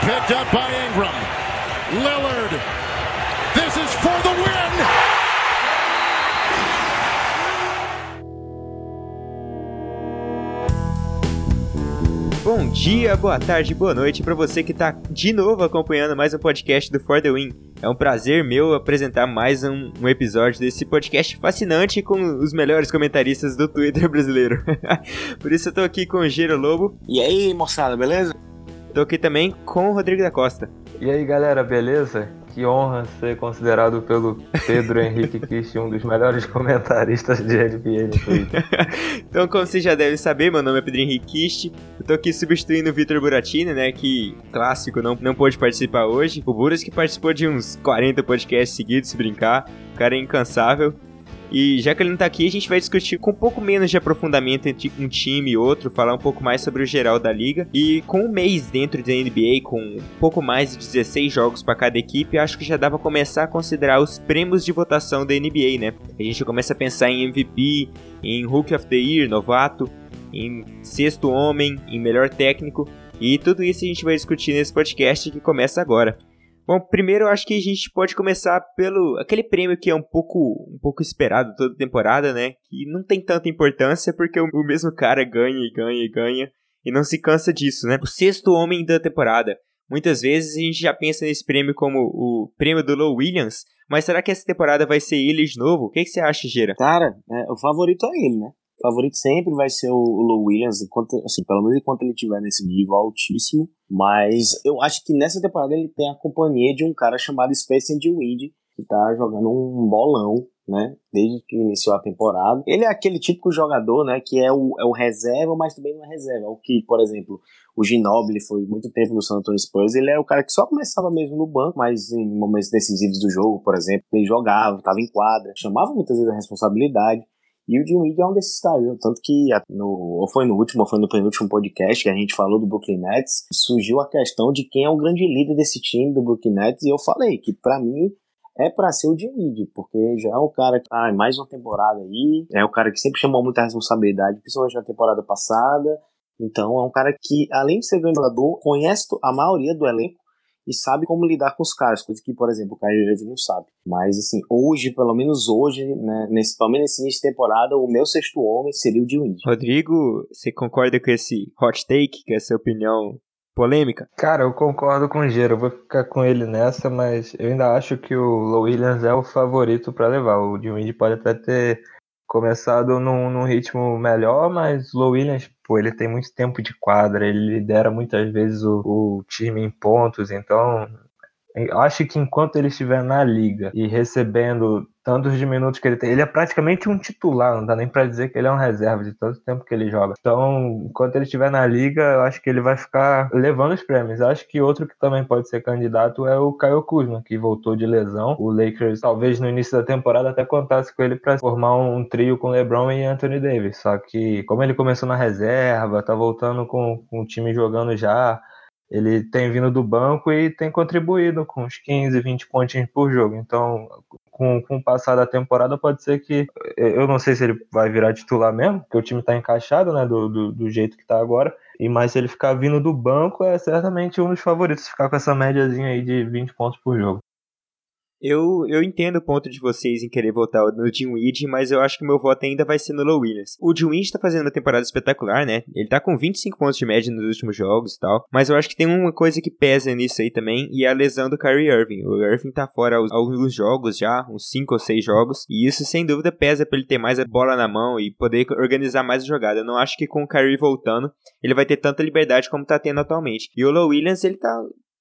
picked up by Ingram. Lillard. This is for the win. Bom dia, boa tarde, boa noite para você que está de novo acompanhando mais um podcast do For The Win. É um prazer meu apresentar mais um, um episódio desse podcast fascinante com os melhores comentaristas do Twitter brasileiro. Por isso eu tô aqui com o Giro Lobo. E aí, moçada, beleza? Tô aqui também com o Rodrigo da Costa. E aí, galera, beleza? Que honra ser considerado pelo Pedro Henrique Kist um dos melhores comentaristas de NBA no Twitter. então, como vocês já devem saber, meu nome é Pedro Henrique Kist. Eu tô aqui substituindo o Vitor Buratini, né, que clássico não, não pôde participar hoje. O Buras que participou de uns 40 podcasts seguidos, se brincar. O cara é incansável. E já que ele não tá aqui, a gente vai discutir com um pouco menos de aprofundamento entre um time e outro, falar um pouco mais sobre o geral da liga. E com um mês dentro da NBA, com um pouco mais de 16 jogos para cada equipe, acho que já dá pra começar a considerar os prêmios de votação da NBA, né? A gente começa a pensar em MVP, em Rookie of the Year, novato, em sexto homem, em melhor técnico. E tudo isso a gente vai discutir nesse podcast que começa agora. Bom, primeiro eu acho que a gente pode começar pelo aquele prêmio que é um pouco um pouco esperado toda temporada, né? Que não tem tanta importância porque o, mesmo cara ganha e ganha e ganha e não se cansa disso, né? O sexto homem da temporada. Muitas vezes a gente já pensa nesse prêmio como o prêmio do Low Williams, mas será que essa temporada vai ser ele de novo? O que, que você acha, Gera? Cara, é, o favorito é ele, né? Favorito sempre vai ser o, Low Williams, enquanto, assim, pelo menos enquanto ele estiver nesse nível altíssimo. Mas eu acho que nessa temporada ele tem a companhia de um cara chamado Spencer Dinwiddie, que tá jogando um bolão, né? Desde que iniciou a temporada. Ele é aquele típico jogador, né? Que é o, é o reserva, mas também não é reserva. O que, por exemplo, o Ginobili foi muito tempo no San Antonio Spurs. Ele é o cara que só começava mesmo no banco, mas em momentos decisivos do jogo, por exemplo, ele jogava, estava em quadra, chamava muitas vezes a responsabilidade. E o Dinwiddie é um desses caras, tanto que no, ou foi no último, ou foi no penúltimo podcast que a gente falou do Brooklyn Nets, surgiu a questão de quem é o grande líder desse time do Brooklyn Nets, e eu falei que para mim é para ser o Dinwiddie, porque já é um cara que ah, mais uma temporada aí, é o cara que sempre chamou muita responsabilidade, principalmente na temporada passada, então é um cara que, além de ser grande jogador, conhece a maioria do elenco, e sabe como lidar com os caras, coisa que, por exemplo, o Kyrie Irving não sabe. Mas, assim, hoje, pelo menos hoje, né, nesse, pelo menos nesse início de temporada, o meu sexto homem seria o de Wind. Rodrigo, você concorda com esse hot take, com essa opinião polêmica? Cara, eu concordo com o Gero, eu vou ficar com ele nessa, mas eu ainda acho que o Low Williams é o favorito para levar. O de Wind pode até ter começado num, num, ritmo melhor, mas o Low Williams, pô, ele tem muito tempo de quadra, ele lidera muitas vezes o, o time em pontos, então acho que enquanto ele estiver na liga e recebendo tantos de minutos que ele tem. Ele é praticamente um titular, não dá nem para dizer que ele é um reserva de tanto tempo que ele joga. Então, enquanto ele estiver na liga, eu acho que ele vai ficar levando os prêmios. Eu acho que outro que também pode ser candidato é o Caio Kuzma, que voltou de lesão. O Lakers, talvez no início da temporada, até contasse com ele para formar um trio com LeBron e Anthony Davis. Só que, como ele começou na reserva, tá voltando com, com o time jogando já ele tem vindo do banco e tem contribuído com uns 15, 20 pontinhos por jogo. Então, com, com o passar da temporada, pode ser que. Eu não sei se ele vai virar titular mesmo, porque o time está encaixado, né? Do, do, do, jeito que está agora. E mais se ele ficar vindo do banco, é certamente um dos favoritos, ficar com essa médiazinha aí de 20 pontos por jogo. Eu, eu entendo o ponto de vocês em querer votar no Dinwiddie, mas eu acho que meu voto ainda vai ser no Low Williams. O Dinwiddie tá fazendo uma temporada espetacular, né? Ele tá com 25 pontos de média nos últimos jogos e tal, mas eu acho que tem uma coisa que pesa nisso aí também, e é a lesão do Kyrie Irving. O Irving tá fora alguns jogos já, uns 5 ou 6 jogos, e isso sem dúvida pesa pra ele ter mais a bola na mão e poder organizar mais a jogada. Eu não acho que com o Kyrie voltando, ele vai ter tanta liberdade como tá tendo atualmente. E o Low Williams, ele tá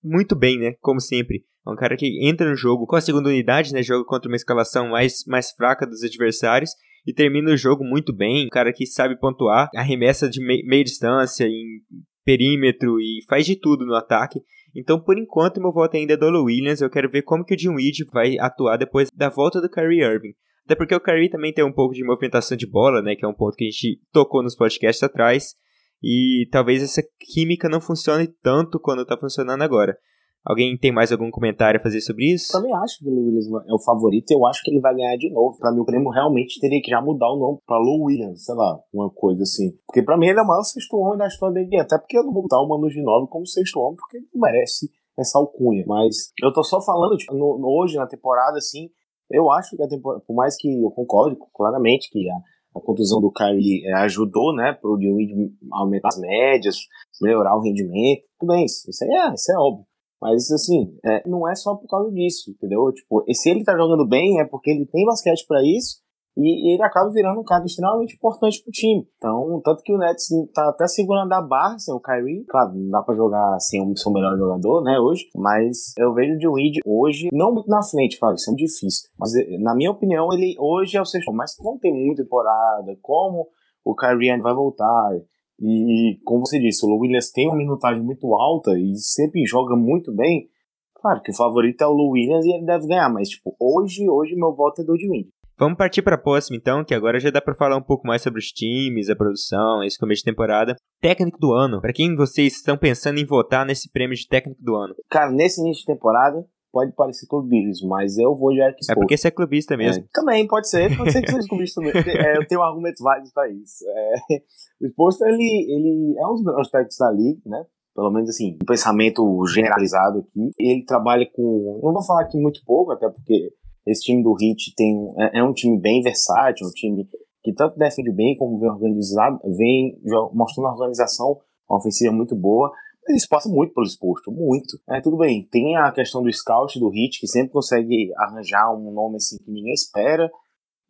muito bem, né? Como sempre. É um cara que entra no jogo com a segunda unidade, né? Joga contra uma escalação mais, mais fraca dos adversários e termina o jogo muito bem. Um cara que sabe pontuar, arremessa de mei meia distância, em perímetro e faz de tudo no ataque. Então, por enquanto, meu voto ainda é do Williams. Eu quero ver como que o Dinwiddie vai atuar depois da volta do Kyrie Irving. Até porque o Kyrie também tem um pouco de movimentação de bola, né? Que é um ponto que a gente tocou nos podcasts atrás. E talvez essa química não funcione tanto quando está funcionando agora. Alguém tem mais algum comentário a fazer sobre isso? Eu também acho que o Williams é o favorito. Eu acho que ele vai ganhar de novo. Pra mim, o prêmio realmente teria que já mudar o nome pra Lou Williams, sei lá, uma coisa assim. Porque pra mim ele é o maior sexto homem da história NBA. Até porque eu não vou botar o Manu Ginóbili como sexto homem, porque ele não merece essa alcunha. Mas eu tô só falando, tipo, no, no, hoje, na temporada, assim, eu acho que a temporada, por mais que eu concorde claramente que a, a contusão do Kyrie é, ajudou, né, pro Dewey aumentar as médias, melhorar o rendimento, tudo bem, isso, isso aí é, isso é óbvio. Mas, assim, é, não é só por causa disso, entendeu? Tipo, se ele tá jogando bem, é porque ele tem basquete para isso e, ele acaba virando um cara extremamente importante pro time. Então, tanto que o Nets tá até segurando a barra sem o Kyrie. Claro, não dá pra jogar sem o seu melhor jogador, né, hoje. Mas eu vejo o Reed hoje, não muito na frente, claro, isso é muito difícil. Mas, na minha opinião, ele hoje é o sexto. Mas como tem muita temporada, como o Kyrie vai voltar, e como você disse, o Williams tem uma minutagem muito alta e sempre joga muito bem. Claro que o favorito é o Lou Williams e ele deve ganhar, mas tipo, hoje, hoje meu voto é do Wind. Vamos partir para a próxima então, que agora já dá para falar um pouco mais sobre os times, a produção, esse começo de temporada. Técnico do ano. Para quem vocês estão pensando em votar nesse prêmio de técnico do ano? Cara, nesse início de temporada, pode parecer clubismo, mas eu vou de Eric Spoelstra. É porque você é clubista mesmo. É, também, pode ser. Pode ser que seja clubista também. É, eu tenho argumentos válidos para isso. É, o Spoelstra, ele, ele é um dos melhores técnicos da liga, né? Pelo menos assim, um pensamento generalizado aqui. Ele trabalha com. Não vou falar aqui muito pouco, até porque esse time do Heat tem, é, é um time bem versátil, um time que tanto defende bem como vem organizado, vem mostrando uma organização ofensiva muito boa, mas isso passa muito pelo exposto, muito. É, tudo bem, tem a questão do scout do Heat, que sempre consegue arranjar um nome assim que ninguém espera,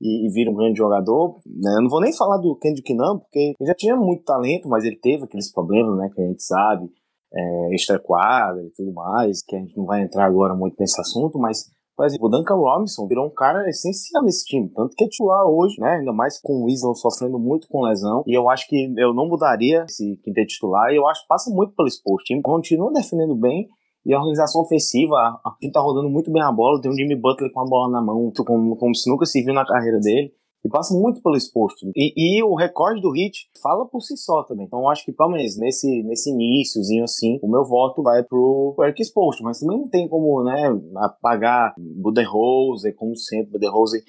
e, e vira um grande jogador. Né? Eu não vou nem falar do Kendrick não, porque ele já tinha muito talento, mas ele teve aqueles problemas, né, que a gente sabe, é, extra quadra e tudo mais, que a gente não vai entrar agora muito nesse assunto, mas exemplo, o Duncan Robinson virou um cara essencial nesse time, tanto que é titular hoje, né? Ainda mais com o Islam sofrendo muito com lesão. E eu acho que eu não mudaria esse quinteto titular. E eu acho que passa muito pelo esporte. O time continua defendendo bem. E a organização ofensiva, a time tá rodando muito bem a bola. Tem um Jimmy Butler com a bola na mão, como, como se nunca se viu na carreira dele e passa muito pelo exposto. E, e, o recorde do Hit fala por si só também. Então acho que, pelo menos, nesse, nesse iníciozinho assim, o meu voto vai pro, Eric Exposto, mas também não tem como, né, apagar Budenholzer, como sempre, Budenholzer,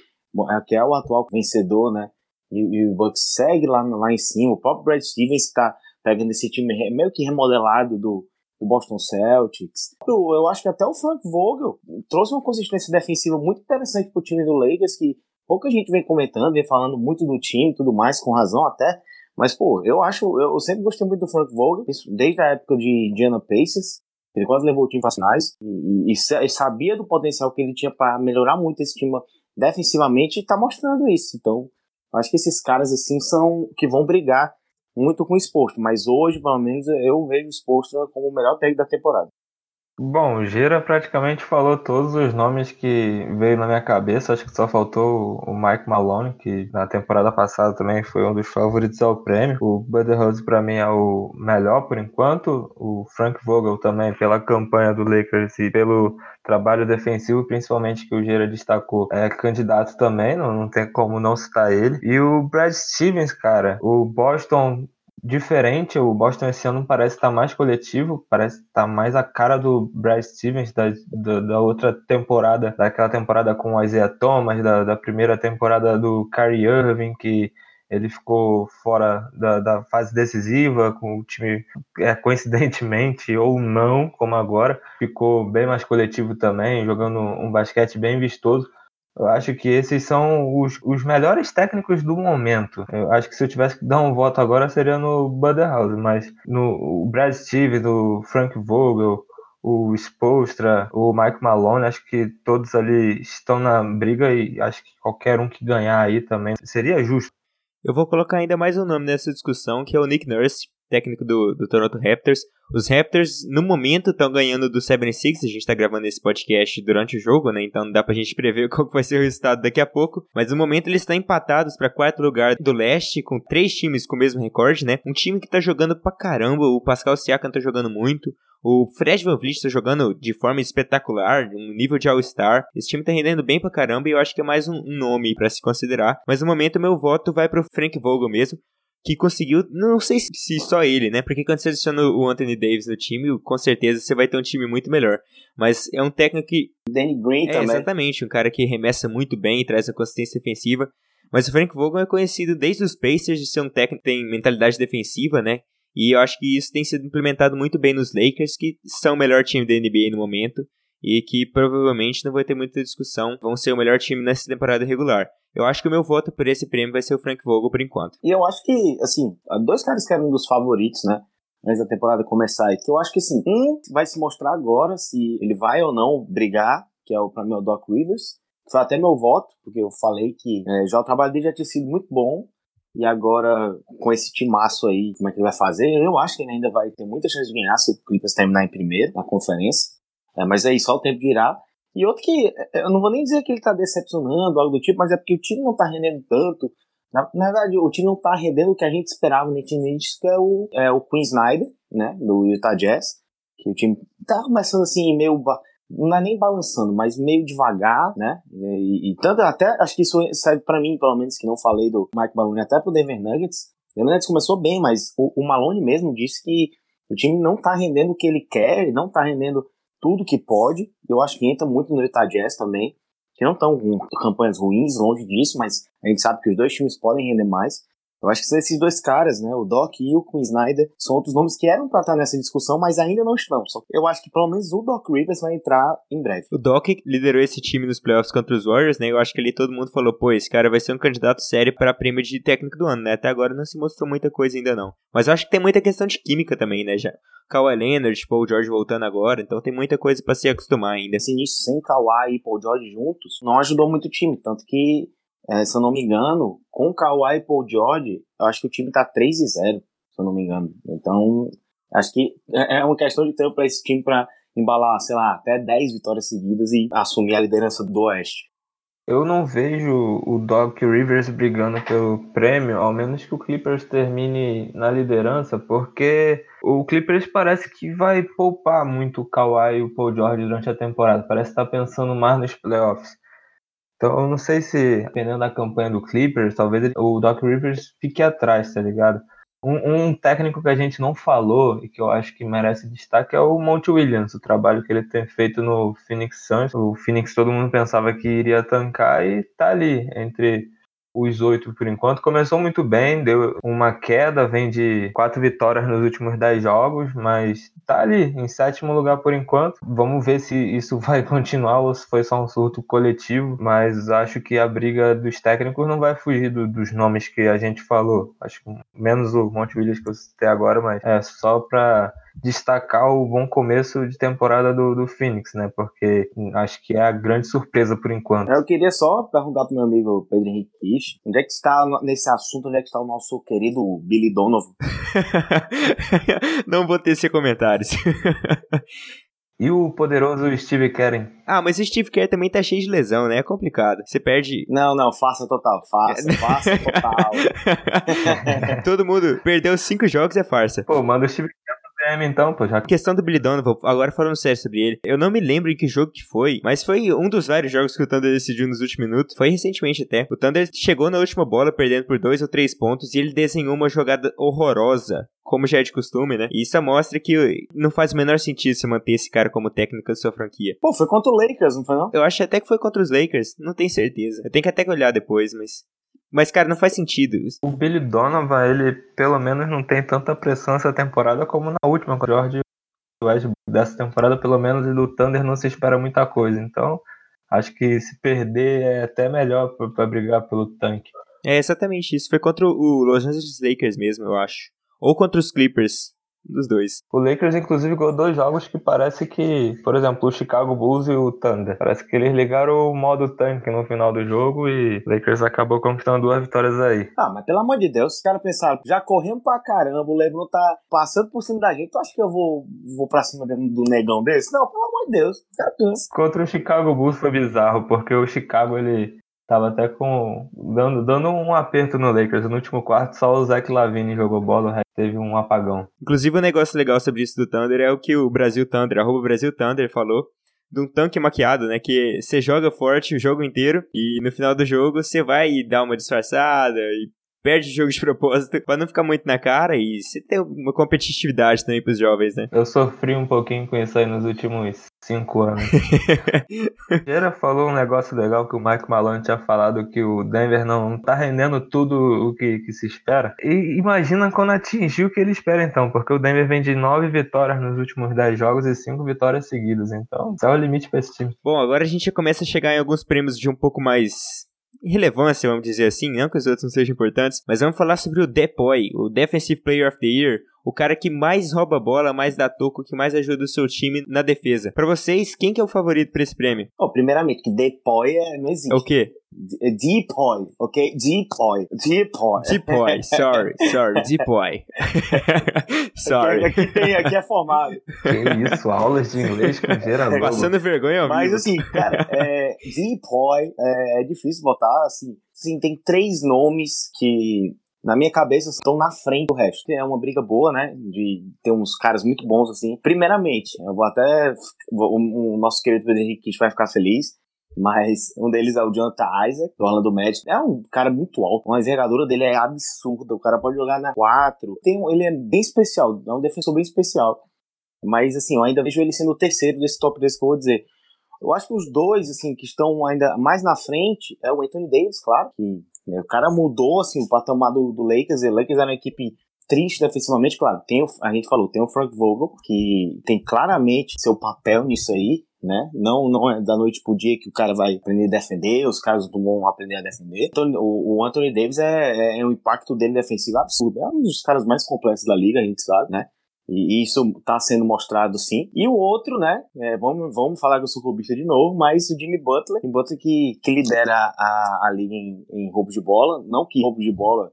que é o atual vencedor, né, e, e o Bucks segue lá, lá em cima, o próprio Brad Stevens está pegando esse time meio que remodelado do, do Boston Celtics. Eu, eu, acho que até o Frank Vogel trouxe uma consistência defensiva muito interessante pro time do Lakers, que pouca gente vem comentando, vem falando muito do time tudo mais, com razão até. Mas, pô, eu acho, eu sempre gostei muito do Frank Vogel, desde a época de Indiana Pacers. Ele quase levou o time para finais e, e, e, sabia do potencial que ele tinha para melhorar muito esse time defensivamente e tá mostrando isso. Então, acho que esses caras assim são que vão brigar muito com o Exposto, mas hoje, pelo menos, eu vejo o Exposto como o melhor técnico da temporada. Bom, o Gira praticamente falou todos os nomes que veio na minha cabeça. Acho que só faltou o Mike Malone, que na temporada passada também foi um dos favoritos ao prêmio. O Budenholzer para mim é o melhor por enquanto. O Frank Vogel também pela campanha do Lakers e pelo trabalho defensivo, principalmente que o Gira destacou, é candidato também. Não, não tem como não citar ele. E o Brad Stevens, cara, o Boston diferente. O Boston esse ano parece estar mais coletivo, parece estar mais a cara do Brad Stevens da, da, da outra temporada, daquela temporada com o Isaiah Thomas, da, da primeira temporada do Kyrie Irving, que ele ficou fora da, da fase decisiva, com o time, é, coincidentemente ou não, como agora, ficou bem mais coletivo também, jogando um basquete bem vistoso. Eu acho que esses são os, os melhores técnicos do momento. Eu acho que se eu tivesse que dar um voto agora seria no Budenholzer, mas no o Brad Stevens, o Frank Vogel, o Spolstra, o Mike Malone, acho que todos ali estão na briga e acho que qualquer um que ganhar aí também seria justo. Eu vou colocar ainda mais um nome nessa discussão, que é o Nick Nurse, técnico do, do Toronto Raptors. Os Raptors, no momento, estão ganhando do 76. A gente está gravando esse podcast durante o jogo, né? Então não dá pra gente prever qual vai ser o resultado daqui a pouco. Mas no momento eles estão empatados para quarto lugar do leste, com três times com o mesmo recorde, né? Um time que tá jogando pra caramba. O Pascal Siakam tá jogando muito. O Fred Van Vliet está jogando de forma espetacular, um nível de All-Star. Esse time tá rendendo bem pra caramba e eu acho que é mais um, um nome para se considerar. Mas no momento meu voto vai pro Frank Vogel mesmo que conseguiu, não sei se só ele, né? Porque quando você adiciona o Anthony Davis no time, com certeza você vai ter um time muito melhor. Mas é um técnico que. Danny Green é, também. Exatamente, um cara que remessa muito bem e traz a consistência defensiva. Mas o Frank Vogel é conhecido desde os Pacers de ser um técnico que tem mentalidade defensiva, né? E eu acho que isso tem sido implementado muito bem nos Lakers, que são o melhor time da NBA no momento e que provavelmente não vai ter muita discussão, vão ser o melhor time nessa temporada regular. Eu acho que o meu voto por esse prêmio vai ser o Frank Vogel por enquanto. E eu acho que, assim, dois caras que eram dos favoritos, né? Antes da temporada começar, que eu acho que, assim, um vai se mostrar agora se ele vai ou não brigar, que é o, pra mim, o Doc Rivers. Foi até meu voto, porque eu falei que é, já o trabalho dele já tinha sido muito bom, e agora, com esse timaço aí, como é que ele vai fazer? Eu acho que ele ainda vai ter muita chance de ganhar se o Clippers terminar em primeiro na conferência. É, mas aí só o tempo dirá. E outro que, é, eu não vou nem dizer que ele tá decepcionando, algo do tipo, mas é porque o time não tá rendendo tanto. Na, na verdade, o time não tá rendendo o que a gente esperava no time que é o, é o Queen Snyder, né, do Utah Jazz. Que o time tá começando assim, meio. Não é nem balançando, mas meio devagar, né? E, e tanto até, acho que isso serve para mim, pelo menos, que não falei do Mike Malone, até pro Denver Nuggets. O Nuggets começou bem, mas o, o Malone mesmo disse que o time não tá rendendo o que ele quer, não tá rendendo tudo que pode. Eu acho que entra muito no Utah Jazz também, que não estão com campanhas ruins, longe disso, mas a gente sabe que os dois times podem render mais. Eu acho que esses dois caras, né, o Doc e o Quinn Snyder, são outros nomes que eram para estar nessa discussão, mas ainda não estão. Só que eu acho que pelo menos o Doc Rivers vai entrar em breve. O Doc liderou esse time nos playoffs contra os Warriors, né? Eu acho que ali todo mundo falou, pô, esse cara vai ser um candidato sério para prêmio de técnico do ano, né? Até agora não se mostrou muita coisa ainda não. Mas eu acho que tem muita questão de química também, né? Já Kawhi Leonard, Paul George voltando agora, então tem muita coisa para se acostumar ainda. Esse início sem Kawhi e Paul George juntos não ajudou muito o time, tanto que, é, se eu não me engano, com Kawhi e Paul George, eu acho que o time tá 3 e 0, se eu não me engano. Então, acho que é, é uma questão de tempo para esse time para embalar, sei lá, até 10 vitórias seguidas e assumir a liderança do Oeste. Eu não vejo o Doc Rivers brigando pelo prêmio, ao menos que o Clippers termine na liderança, porque o Clippers parece que vai poupar muito o Kawhi e o Paul George durante a temporada. Parece estar pensando mais nos playoffs. Então eu não sei se, dependendo da campanha do Clippers, talvez o Doc Rivers fique atrás, tá ligado? Um, um, técnico que a gente não falou e que eu acho que merece destaque é o Monte Williams, o trabalho que ele tem feito no Phoenix Suns. O Phoenix todo mundo pensava que iria tancar e tá ali entre os oito por enquanto. Começou muito bem, deu uma queda, vem de quatro vitórias nos últimos dez jogos, mas tá ali em sétimo lugar por enquanto. Vamos ver se isso vai continuar ou se foi só um surto coletivo, mas acho que a briga dos técnicos não vai fugir do, dos nomes que a gente falou. Acho que menos o Monte Williams que eu citei agora, mas é só para destacar o bom começo de temporada do, do Phoenix, né? Porque acho que é a grande surpresa por enquanto. Eu queria só perguntar pro meu amigo Pedro Henrique Kish, onde é que está nesse assunto, onde é que está o nosso querido Billy Donovan? Não vou ter esse comentários. E o poderoso Steve Kerr? Ah, mas o Steve Kerr também tá cheio de lesão, né? É complicado. Você perde. Não, não, faça total. Faça, faça total. Todo mundo perdeu cinco jogos é farsa. Pô, manda o Steve Então, pô, já. Questão do Billy Donovan, agora falando sério sobre ele. Eu não me lembro em que jogo que foi, mas foi um dos vários jogos que o Thunder decidiu nos últimos minutos. Foi recentemente até. O Thunder chegou na última bola perdendo por dois ou três pontos e ele desenhou uma jogada horrorosa como já é de costume, né? E isso mostra que não faz o menor sentido você manter esse cara como técnico da sua franquia. Pô, foi contra o Lakers, não foi não? Eu acho até que foi contra os Lakers, não tenho certeza. Eu tenho que até olhar depois, mas mas, cara, não faz sentido. O Billy Donovan, ele pelo menos não tem tanta pressão essa temporada como na última com o George Westbrook. Dessa temporada, pelo menos, e do Thunder não se espera muita coisa. Então, acho que se perder é até melhor para brigar pelo tanque. É exatamente isso. Foi contra o Los Angeles Lakers mesmo, eu acho. Ou contra os Clippers dos dois. O Lakers, inclusive, ganhou dois jogos que parece que, por exemplo, o Chicago Bulls e o Thunder. Parece que eles ligaram o modo tanque no final do jogo e o Lakers acabou conquistando duas vitórias aí. Ah, mas pelo amor de Deus, os caras pensaram, já corremos pra caramba, o Lebron tá passando por cima da gente, tu acha que eu vou, vou pra cima do negão desse? Não, pelo amor de Deus, cara cansa. Contra o Chicago Bulls foi bizarro, porque o Chicago, ele Tava até com. dando, dando um aperto no Lakers. No último quarto, só o Zach Lavine jogou bola, o resto teve um apagão. Inclusive, um negócio legal sobre isso do Thunder é o que o Brasil Thunder, arroba Brasil Thunder, falou de um tanque maquiado, né? Que você joga forte o jogo inteiro e no final do jogo você vai dar uma disfarçada e perde o jogo de propósito pra não ficar muito na cara e você ter uma competitividade também pros jovens, né? Eu sofri um pouquinho com isso aí nos últimos cinco anos. Gera falou um negócio legal que o Mike Malone tinha falado que o Denver não tá rendendo tudo o que, que se espera. E imagina quando atingir o que ele espera então, porque o Denver vem de nove vitórias nos últimos dez jogos e cinco vitórias seguidas. Então, é o limite pra esse time. Bom, agora a gente já começa a chegar em alguns prêmios de um pouco mais relevância, vamos dizer assim, não que os outros não sejam importantes, mas vamos falar sobre o Depoy, o Defensive Player of the Year, o cara que mais rouba bola, mais dá toco, que mais ajuda o seu time na defesa. Para vocês, quem que é o favorito para esse prêmio? Oh, primeiramente, que Depoy é, não existe. É o quê? É Depoy, ok? Depoy. Depoy. Depoy, sorry, sorry, Depoy. sorry. Aqui, tem, aqui é formado. Que isso, aulas de inglês com geral. Passando vergonha ao Mas assim, cara, é, Depoy é, é difícil votar, assim. Sim, tem três nomes que na minha cabeça estão na frente do resto. É uma briga boa, né? De ter uns caras muito bons assim. Primeiramente, eu vou até. O, nosso querido Pedro Henrique vai ficar feliz. Mas um deles é o Jonathan Isaac, do Orlando Magic. É um cara muito alto. A envergadura dele é absurda. O cara pode jogar na 4. Tem, ele é bem especial. É um defensor bem especial. Mas, assim, eu ainda vejo ele sendo o terceiro desse top 3 que eu vou dizer. Eu acho que os dois, assim, que estão ainda mais na frente é o Anthony Davis, claro. Que o cara mudou, assim, o patamar do, do Lakers. O Lakers era uma equipe triste defensivamente, claro. Tem o, a gente falou, tem o Frank Vogel, que tem claramente seu papel nisso aí né? Não, não é da noite pro dia que o cara vai aprender a defender, os caras não vão aprender a defender. Então, o, Anthony Davis é, é, é o impacto dele defensivo absurdo. É um dos caras mais complexos da liga, a gente sabe, né? E isso tá sendo mostrado sim. E o outro, né? É, vamos, vamos falar eu sou clubista de novo, mas o Jimmy Butler, Jimmy Butler que, que lidera a, a liga em, em roubo de bola. Não que roubo de bola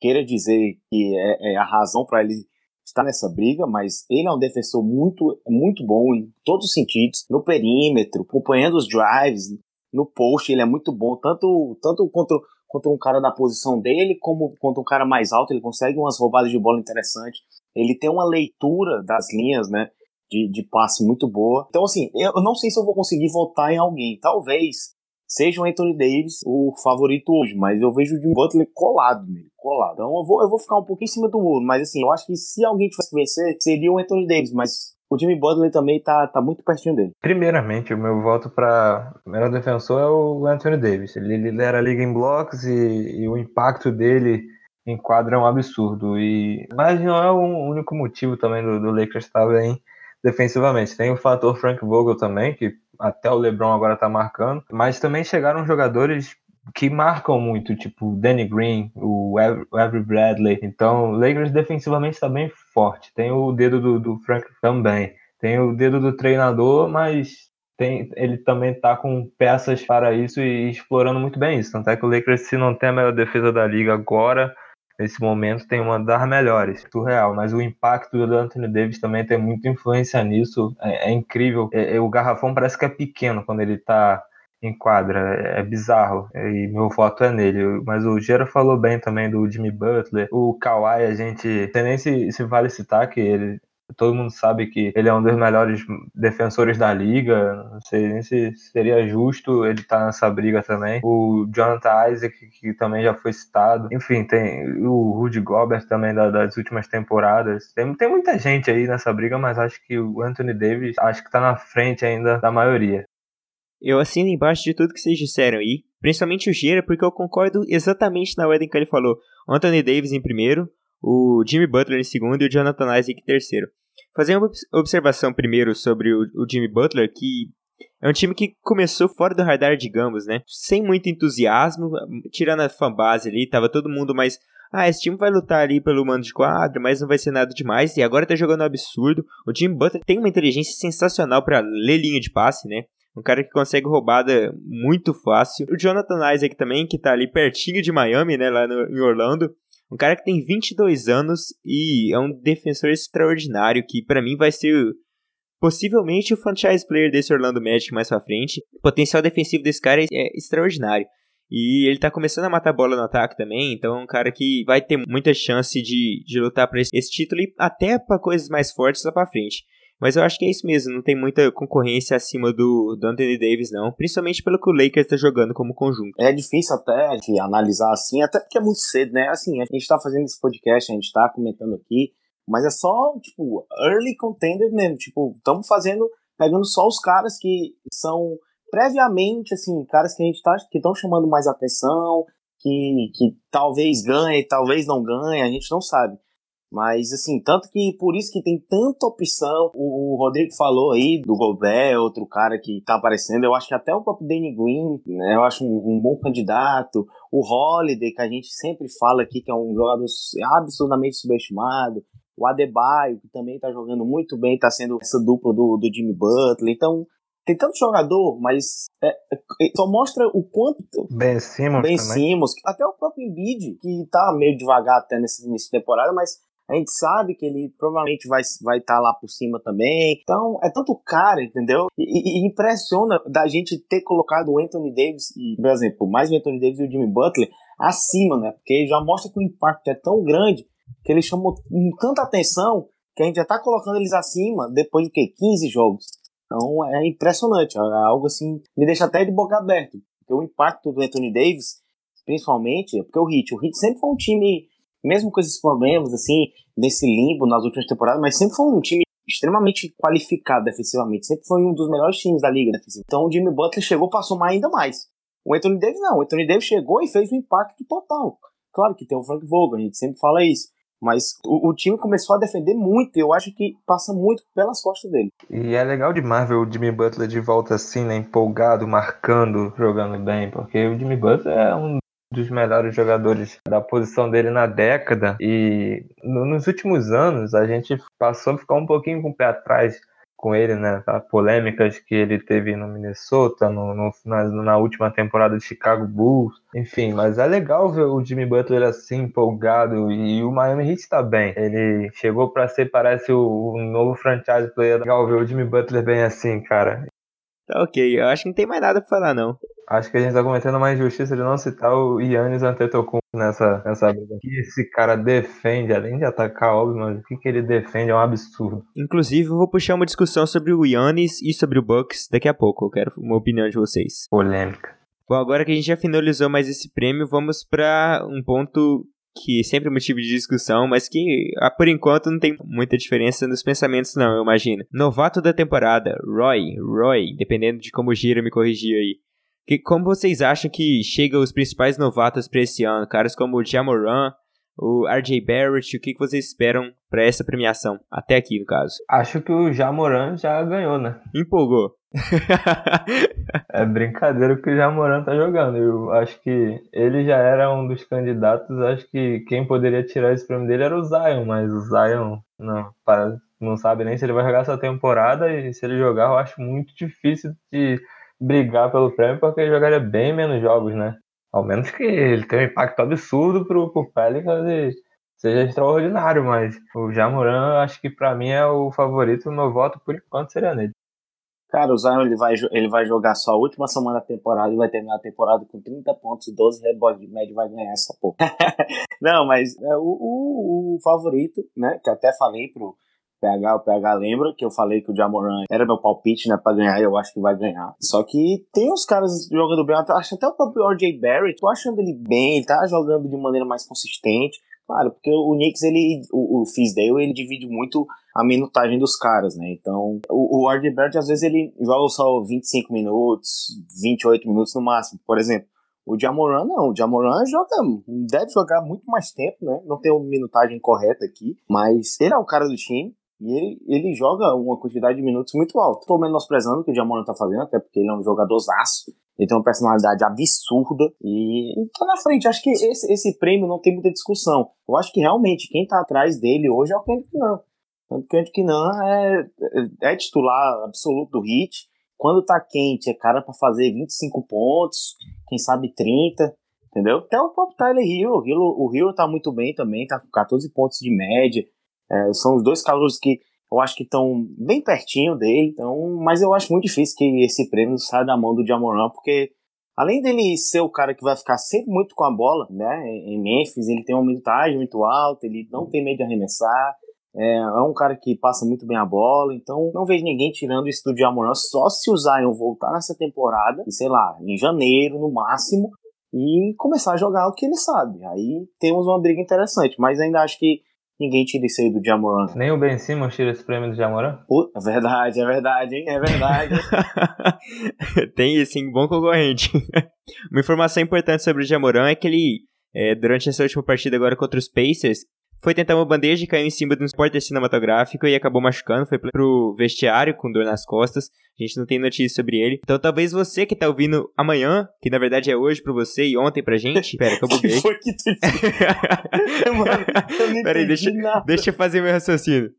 queira dizer que é, é a razão para ele está nessa briga, mas ele é um defensor muito, muito bom em todos os sentidos, no perímetro, acompanhando os drives, no post ele é muito bom, tanto, tanto contra, contra um cara da posição dele, como contra um cara mais alto, ele consegue umas roubadas de bola interessantes, ele tem uma leitura das linhas, né, de, de passe muito boa. Então, assim, eu não sei se eu vou conseguir votar em alguém, talvez seja o Anthony Davis o favorito hoje, mas eu vejo o Jim Butler colado nele, colado. Então eu vou, eu vou ficar um pouquinho em cima do muro, mas assim, eu acho que se alguém tivesse que vencer, seria o Anthony Davis, mas o Jimmy Butler também tá, tá muito pertinho dele. Primeiramente, o meu voto para melhor defensor é o Anthony Davis. Ele lidera a liga em blocos e, e o impacto dele em quadra é um absurdo. E, mas não é o único motivo também do, do Lakers estar bem defensivamente. Tem o fator Frank Vogel também, que até o LeBron agora tá marcando, mas também chegaram jogadores que marcam muito, tipo Danny Green, o Avery Bradley. Então, Lakers defensivamente está bem forte. Tem o dedo do, do, Frank também. Tem o dedo do treinador, mas tem, ele também tá com peças para isso e explorando muito bem isso. Tanto é que o Lakers, se não tem a melhor defesa da liga agora, nesse momento tem uma das melhores, surreal. Mas o impacto do Anthony Davis também tem muita influência nisso, é, é incrível. É, é, o garrafão parece que é pequeno quando ele tá em quadra, é, é bizarro. E meu voto é nele. Mas o Gera falou bem também do Jimmy Butler. O Kawhi, a gente. Tem nem se, se vale citar que ele todo mundo sabe que ele é um dos melhores defensores da liga. Não sei nem se seria justo ele estar tá nessa briga também. O Jonathan Isaac, que também já foi citado. Enfim, tem o Rudy Gobert também das últimas temporadas. Tem, tem muita gente aí nessa briga, mas acho que o Anthony Davis acho que está na frente ainda da maioria. Eu assino embaixo de tudo que vocês disseram aí, principalmente o Gira, porque eu concordo exatamente na ordem que ele falou. Anthony Davis em primeiro, o Jimmy Butler em segundo e o Jonathan Isaac em terceiro. Fazer uma observação primeiro sobre o, o Jimmy Butler, que é um time que começou fora do radar, digamos, né? Sem muito entusiasmo, tirando a fanbase ali, tava todo mundo mais. Ah, esse time vai lutar ali pelo mando de quadro, mas não vai ser nada demais. E agora tá jogando um absurdo. O Jimmy Butler tem uma inteligência sensacional para ler linha de passe, né? Um cara que consegue roubada muito fácil. O Jonathan Isaac também, que tá ali pertinho de Miami, né? Lá no, em Orlando. Um cara que tem 22 anos e é um defensor extraordinário que para mim vai ser possivelmente o franchise player desse Orlando Magic mais pra frente. O potencial defensivo desse cara é extraordinário. E ele tá começando a matar bola no ataque também, então é um cara que vai ter muita chance de, de lutar para esse, esse título e até para coisas mais fortes lá pra frente. Mas eu acho que é isso mesmo, não tem muita concorrência acima do, do Anthony Davis, não. Principalmente pelo que o Lakers tá jogando como conjunto. É difícil até de analisar assim, até porque é muito cedo, né? Assim, a gente tá fazendo esse podcast, a gente tá comentando aqui, mas é só, tipo, early contender mesmo. Tipo, estamos fazendo, pegando só os caras que são previamente, assim, caras que a gente tá, que estão chamando mais atenção, que, que talvez ganhe, talvez não ganhe, a gente não sabe. Mas, assim, tanto que por isso que tem tanta opção. O, o Rodrigo falou aí do Gobert, outro cara que tá aparecendo. Eu acho que até o próprio Danny Green, né? Eu acho um, um, bom candidato. O Holiday, que a gente sempre fala aqui, que é um jogador absurdamente subestimado. O Adebayo, que também tá jogando muito bem, tá sendo essa dupla do, do Jimmy Butler. Então, tem tanto jogador, mas é, é, só mostra o quanto. Ben Simmons. Ben Simmons, até o próprio Embiid, que tá meio devagar até nesse início de temporada, mas a gente sabe que ele provavelmente vai estar vai tá lá por cima também. Então, é tanto cara, entendeu? E, e, impressiona da gente ter colocado o Anthony Davis, e, por exemplo, mais o Anthony Davis e o Jimmy Butler acima, né? Porque já mostra que o impacto é tão grande que ele chamou tanta atenção que a gente já tá colocando eles acima depois de que 15 jogos. Então é impressionante, é algo assim, me deixa até de boca aberta. Porque o impacto do Anthony Davis, principalmente, é porque o Heat, o Heat sempre foi um time mesmo com esses problemas, assim, nesse limbo nas últimas temporadas, mas sempre foi um time extremamente qualificado defensivamente, sempre foi um dos melhores times da liga defensiva. Então o Jimmy Butler chegou para somar ainda mais. O Anthony Davis não, o Anthony Davis chegou e fez um impacto total. Claro que tem o Frank Vogel, a gente sempre fala isso, mas o, o, time começou a defender muito e eu acho que passa muito pelas costas dele. E é legal demais ver o Jimmy Butler de volta assim, né, empolgado, marcando, jogando bem, porque o Jimmy Butler é um dos melhores jogadores da posição dele na década. E nos últimos anos a gente passou a ficar um pouquinho com o pé atrás com ele, né? As polêmicas que ele teve no Minnesota, no, no na, na, última temporada de Chicago Bulls, enfim. Mas é legal ver o Jimmy Butler assim, empolgado, e o Miami Heat está bem. Ele chegou para ser, parece, o, o, novo franchise player. É legal ver o Jimmy Butler bem assim, cara. Tá ok, eu acho que não tem mais nada pra falar, não. Acho que a gente tá cometendo uma injustiça de não citar o Yannis Antetokounmpo nessa, nessa briga. O que esse cara defende, além de atacar, óbvio, mas o que, que ele defende é um absurdo. Inclusive, eu vou puxar uma discussão sobre o Yannis e sobre o Bucks daqui a pouco. Eu quero uma opinião de vocês. Polêmica. Bom, agora que a gente já finalizou mais esse prêmio, vamos para um ponto que sempre é motivo de discussão, mas que ah, por enquanto não tem muita diferença nos pensamentos, não, eu imagino. Novato da temporada, Roy, Roy, dependendo de como gira, me corrigir aí. Que, como vocês acham que chegam os principais novatos para esse ano? Caras como o Jamoran, o RJ Barrett, o que, que vocês esperam para essa premiação? Até aqui, no caso. Acho que o Jamoran já ganhou, né? Empolgou. É brincadeira que o Jamoran tá jogando. Eu acho que ele já era um dos candidatos. Acho que quem poderia tirar esse prêmio dele era o Zion, mas o Zion não, não sabe nem se ele vai jogar essa temporada. E se ele jogar, eu acho muito difícil de brigar pelo prêmio, porque ele jogaria bem menos jogos, né? Ao menos que ele tenha um impacto absurdo pro, pro Pelicans e seja extraordinário, mas o Jamoran, acho que para mim é o favorito, o meu voto por enquanto seria nele. Cara, o Zion ele vai, ele vai jogar só a última semana da temporada e vai terminar a temporada com 30 pontos e 12 rebotes de média vai ganhar essa porra. Não, mas é, o, o, o, favorito, né, que até falei pro, PH, o PH lembra que eu falei que o Jamoran era meu palpite, né, pra ganhar, eu acho que vai ganhar. Só que tem uns caras jogando bem, acho até o próprio RJ Barrett, tô achando ele bem, ele tá jogando de maneira mais consistente. Claro, porque o Knicks, ele, o, o ele divide muito a minutagem dos caras, né? Então, o, o às vezes, ele joga só 25 minutos, 28 minutos no máximo, por exemplo. O Jamoran não, o Jamoran joga, deve jogar muito mais tempo, né? Não tem uma minutagem correta aqui, mas ele é o cara do time, e ele, ele joga uma quantidade de minutos muito alta. Estou menosprezando o que o Jamoran tá fazendo, até porque ele é um jogador zaço. Ele tem uma personalidade absurda e tá na frente. Acho que esse, esse prêmio não tem muita discussão. Eu acho que realmente quem tá atrás dele hoje é o Kendrick Nunn. Tanto que o Nunn é, é, é titular absoluto do Hit. Quando tá quente, é cara para fazer 25 pontos, quem sabe 30, entendeu? Até o próprio Tyler Hero. O Hero, o Hero tá muito bem também, tá com 14 pontos de média. É, são os dois calouros que eu acho que estão bem pertinho dele, então, mas eu acho muito difícil que esse prêmio saia da mão do Jamoran, porque além dele ser o cara que vai ficar sempre muito com a bola, né, em Memphis, ele tem uma minutagem muito alta, ele não tem medo de arremessar, É, é, um cara que passa muito bem a bola, então não vejo ninguém tirando isso do Jamoran, só se o Zion voltar nessa temporada, e sei lá, em janeiro no máximo, e começar a jogar o que ele sabe. Aí temos uma briga interessante, mas ainda acho que ninguém tira isso aí do Jamoran. Nem o Ben Simmons tira esse prêmio do Jamoran? é verdade, é verdade, hein? É verdade. Tem, sim, bom concorrente. uma informação importante sobre o Jamoran é que ele, é, durante essa última partida agora contra os Pacers, foi tentar uma bandeja e caiu em cima de um esporte cinematográfico e acabou machucando, foi pro vestiário com dor nas costas. A gente não tem notícia sobre ele. Então talvez você que tá ouvindo amanhã, que na verdade é hoje pra você e ontem pra gente. Pera, que eu buguei. que foi que tu Mano, eu não Pera aí, deixa, nada. deixa eu fazer meu raciocínio.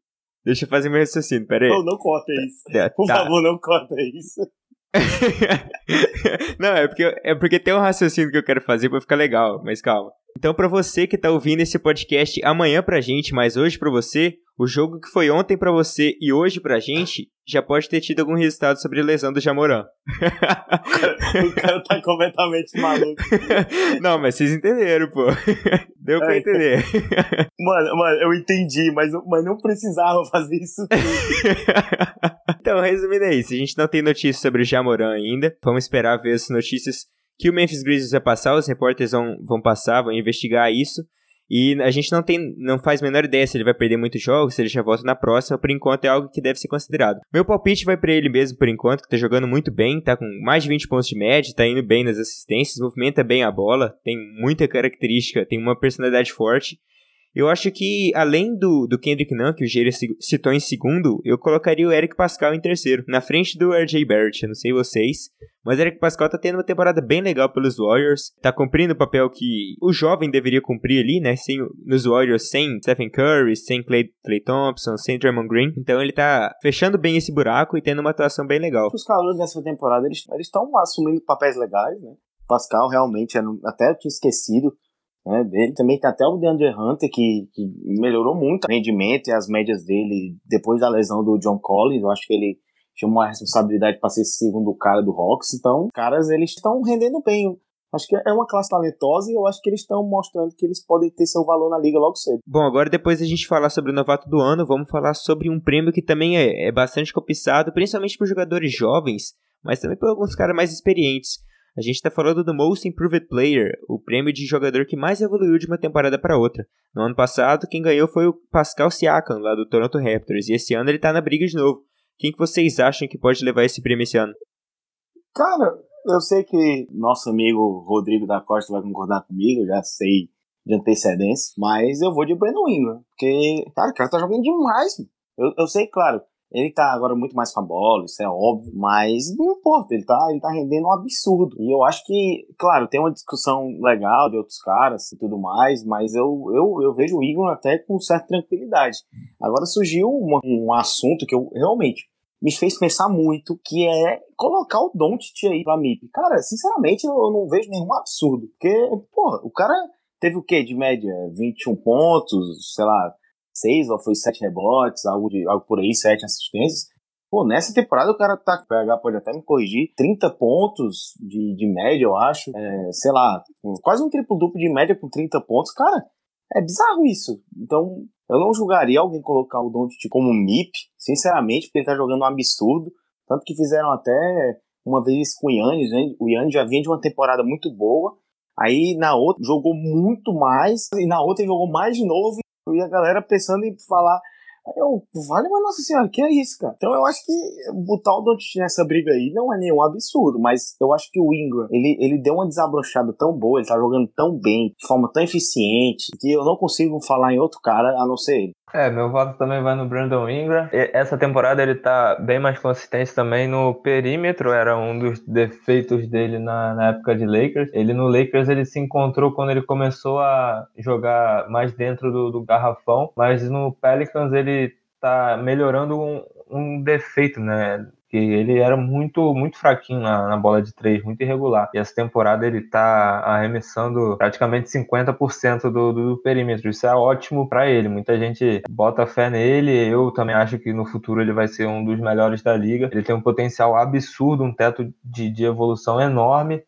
Deixa eu fazer meu raciocínio, pera aí. Não, não corta isso. Tá, Por tá. favor, não corta isso. não, é porque, é porque tem um raciocínio que eu quero fazer pra ficar legal, mas calma. Então, pra você que tá ouvindo esse podcast amanhã pra gente, mas hoje pra você, o jogo que foi ontem pra você e hoje pra gente, já pode ter tido algum resultado sobre a lesão do Jamoran. o cara tá completamente maluco. Não, mas vocês entenderam, pô. Deu pra É. entender. Mano, mano, eu entendi, mas, mas não precisava fazer isso tudo. então, resumindo é isso. A gente não tem notícias sobre o Jamoran ainda. Vamos esperar ver as notícias que o Memphis Grizzlies vai passar. Os repórteres vão, vão passar, vão investigar isso. E a gente não tem, não faz a menor ideia se ele vai perder muitos jogos, se ele já volta na próxima. Por enquanto é algo que deve ser considerado. Meu palpite vai para ele mesmo por enquanto, que tá jogando muito bem, tá com mais de 20 pontos de média, tá indo bem nas assistências, movimenta bem a bola, tem muita característica, tem uma personalidade forte. Eu acho que, além do, do Kendrick Nunn, que o Geiro citou em segundo, eu colocaria o Eric Pascal em terceiro, na frente do RJ Barrett. Eu não sei vocês, mas Eric Pascal tá tendo uma temporada bem legal pelos Warriors. Tá cumprindo o papel que o jovem deveria cumprir ali, né? Sem, nos Warriors, sem Stephen Curry, sem Clay, Clay Thompson, sem Draymond Green. Então ele tá fechando bem esse buraco e tendo uma atuação bem legal. Os calores dessa temporada, eles estão assumindo papéis legais, né? Pascal realmente, até eu tinha esquecido né. Também tem até o DeAndre Hunter, que, que melhorou muito o rendimento e as médias dele depois da lesão do John Collins. Eu acho que ele chamou a responsabilidade para ser segundo cara do Hawks. Então, caras, eles estão rendendo bem. Acho que é uma classe talentosa e eu acho que eles estão mostrando que eles podem ter seu valor na liga logo cedo. Bom, agora depois da gente falar sobre o novato do ano, vamos falar sobre um prêmio que também é, é bastante cobiçado, principalmente por jogadores jovens, mas também por alguns caras mais experientes. A gente está falando do Most Improved Player, o prêmio de jogador que mais evoluiu de uma temporada para outra. No ano passado, quem ganhou foi o Pascal Siakam, lá do Toronto Raptors, e esse ano ele está na briga de novo. Quem que vocês acham que pode levar esse prêmio esse ano? Cara, eu sei que nosso amigo Rodrigo da Costa vai concordar comigo, já sei de antecedência, mas eu vou de Brandon Ingram, porque, cara, o cara tá jogando demais. Eu, eu sei, claro, ele tá agora muito mais com a bola, isso é óbvio, mas não importa, ele tá, ele tá rendendo um absurdo. E eu acho que, claro, tem uma discussão legal de outros caras e tudo mais, mas eu, eu, eu vejo o Ingram até com certa tranquilidade. Agora surgiu uma, um assunto que eu realmente me fez pensar muito, que é colocar o Doncic aí pra MIP. Cara, sinceramente, eu não vejo nenhum absurdo, porque, porra, o cara teve o quê de média? 21 pontos, sei lá, 6 ou foi 7 rebotes, algo, de, algo por aí, 7 assistências. Pô, nessa temporada o cara tá, o PH pode até me corrigir, 30 pontos de, de média, eu acho, é, sei lá, quase um triplo-duplo de média com 30 pontos, cara, é bizarro isso. Então, eu não julgaria alguém colocar o Doncic como MIP, sinceramente, porque ele tá jogando um absurdo. Tanto que fizeram até uma vez com o Yannis, né? O Yannis já vinha de uma temporada muito boa. Aí na outra jogou muito mais, e na outra jogou mais de novo. E a galera pensando em falar. Eu, vale, mas nossa senhora, que é isso, cara? Então eu acho que botar o Doncic nessa briga aí não é nenhum absurdo, mas eu acho que o Ingram, ele, ele deu uma desabrochada tão boa, ele tá jogando tão bem, de forma tão eficiente, que eu não consigo falar em outro cara a não ser ele. É, meu voto também vai no Brandon Ingram. E essa temporada ele tá bem mais consistente também no perímetro, era um dos defeitos dele na, na época de Lakers. Ele no Lakers ele se encontrou quando ele começou a jogar mais dentro do, do garrafão, mas no Pelicans ele tá melhorando um, um defeito, né? que ele era muito muito fraquinho na, na, bola de três, muito irregular. E essa temporada ele tá arremessando praticamente 50% do, do, do perímetro. Isso é ótimo para ele. Muita gente bota fé nele. Eu também acho que no futuro ele vai ser um dos melhores da liga. Ele tem um potencial absurdo, um teto de, de evolução enorme.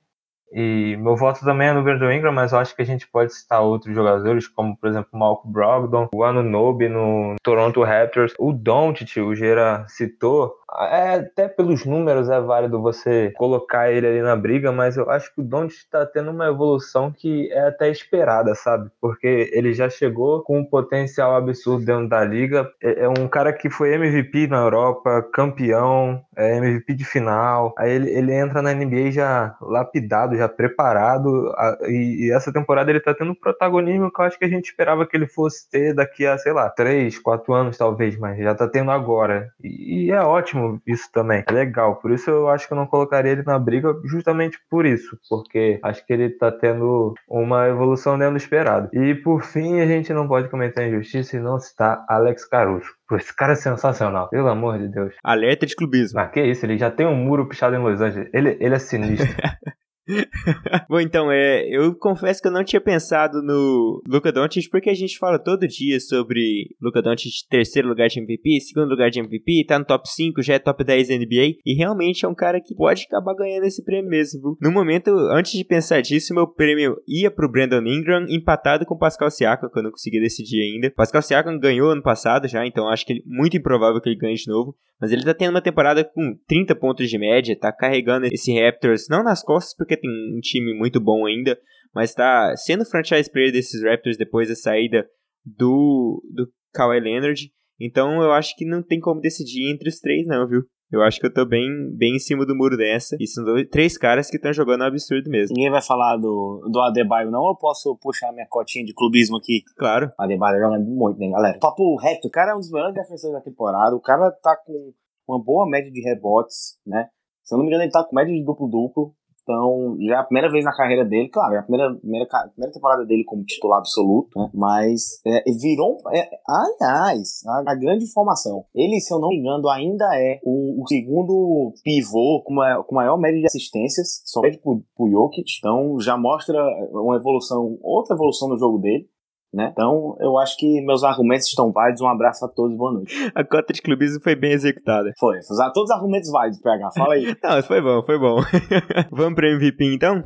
E meu voto também é no Brandon Ingram, mas eu acho que a gente pode citar outros jogadores, como por exemplo o Malcolm Brogdon, o Anunobi no Toronto Raptors, o Doncic, o Gera citou. É, até pelos números é válido você colocar ele ali na briga, mas eu acho que o Doncic está tendo uma evolução que é até esperada, sabe? Porque ele já chegou com um potencial absurdo dentro da liga. É, é um cara que foi MVP na Europa, campeão, é MVP de final. Aí ele, ele entra na NBA já lapidado, já preparado. A, e, e, essa temporada ele tá tendo um protagonismo que eu acho que a gente esperava que ele fosse ter daqui a, sei lá, três, quatro anos talvez, mas já tá tendo agora. E, e é ótimo isso também. É legal. Por isso eu acho que eu não colocaria ele na briga justamente por isso. Porque acho que ele tá tendo uma evolução dentro do esperado. E por fim, a gente não pode cometer injustiça e não citar Alex Caruso. Pô, esse cara é sensacional, pelo amor de Deus. Alerta de clubismo. Ah, que isso, ele já tem um muro pichado em Los Angeles. Ele, ele é sinistro. Bom, então, é, eu confesso que eu não tinha pensado no Luca Doncic, porque a gente fala todo dia sobre Luca Doncic terceiro lugar de MVP, segundo lugar de MVP, tá no top 5, já é top 10 da NBA, e realmente é um cara que pode acabar ganhando esse prêmio mesmo. No momento, antes de pensar disso, meu prêmio ia pro Brandon Ingram, empatado com Pascal Siakam, que eu não consegui decidir ainda. Pascal Siakam ganhou ano passado já, então acho que é muito improvável que ele ganhe de novo, mas ele tá tendo uma temporada com 30 pontos de média, tá carregando esse Raptors, não nas costas, porque tem um time muito bom ainda, mas tá sendo franchise player desses Raptors depois da saída do, do Kawhi Leonard. Então eu acho que não tem como decidir entre os três, não, viu? Eu acho que eu tô bem, bem em cima do muro dessa. E são dois, três caras que estão jogando um absurdo mesmo. Ninguém vai falar do, do Adebayo, não? Ou posso puxar minha cotinha de clubismo aqui? Claro. O Adebayo jogando muito, né, galera? Papo reto, o cara é um dos melhores defensores da temporada. O cara tá com uma boa média de rebotes, né? Se eu não me engano, ele tá com média de duplo-duplo. Então, já é a primeira vez na carreira dele, claro, é a primeira, primeira, primeira temporada dele como titular absoluto, né? Mas é, virou. É, aliás, a, a, grande informação. Ele, se eu não me engano, ainda é o, o segundo pivô com, a, com maior média de assistências, só pede pro, pro Jokic. Então, já mostra uma evolução, outra evolução no jogo dele. Né? Então, eu acho que meus argumentos estão válidos. Um abraço a todos, boa noite. A cota de clubismo foi bem executada. Foi, usar todos os argumentos válidos, PH. Fala aí. Não, foi bom, foi bom. Vamos pro MVP então?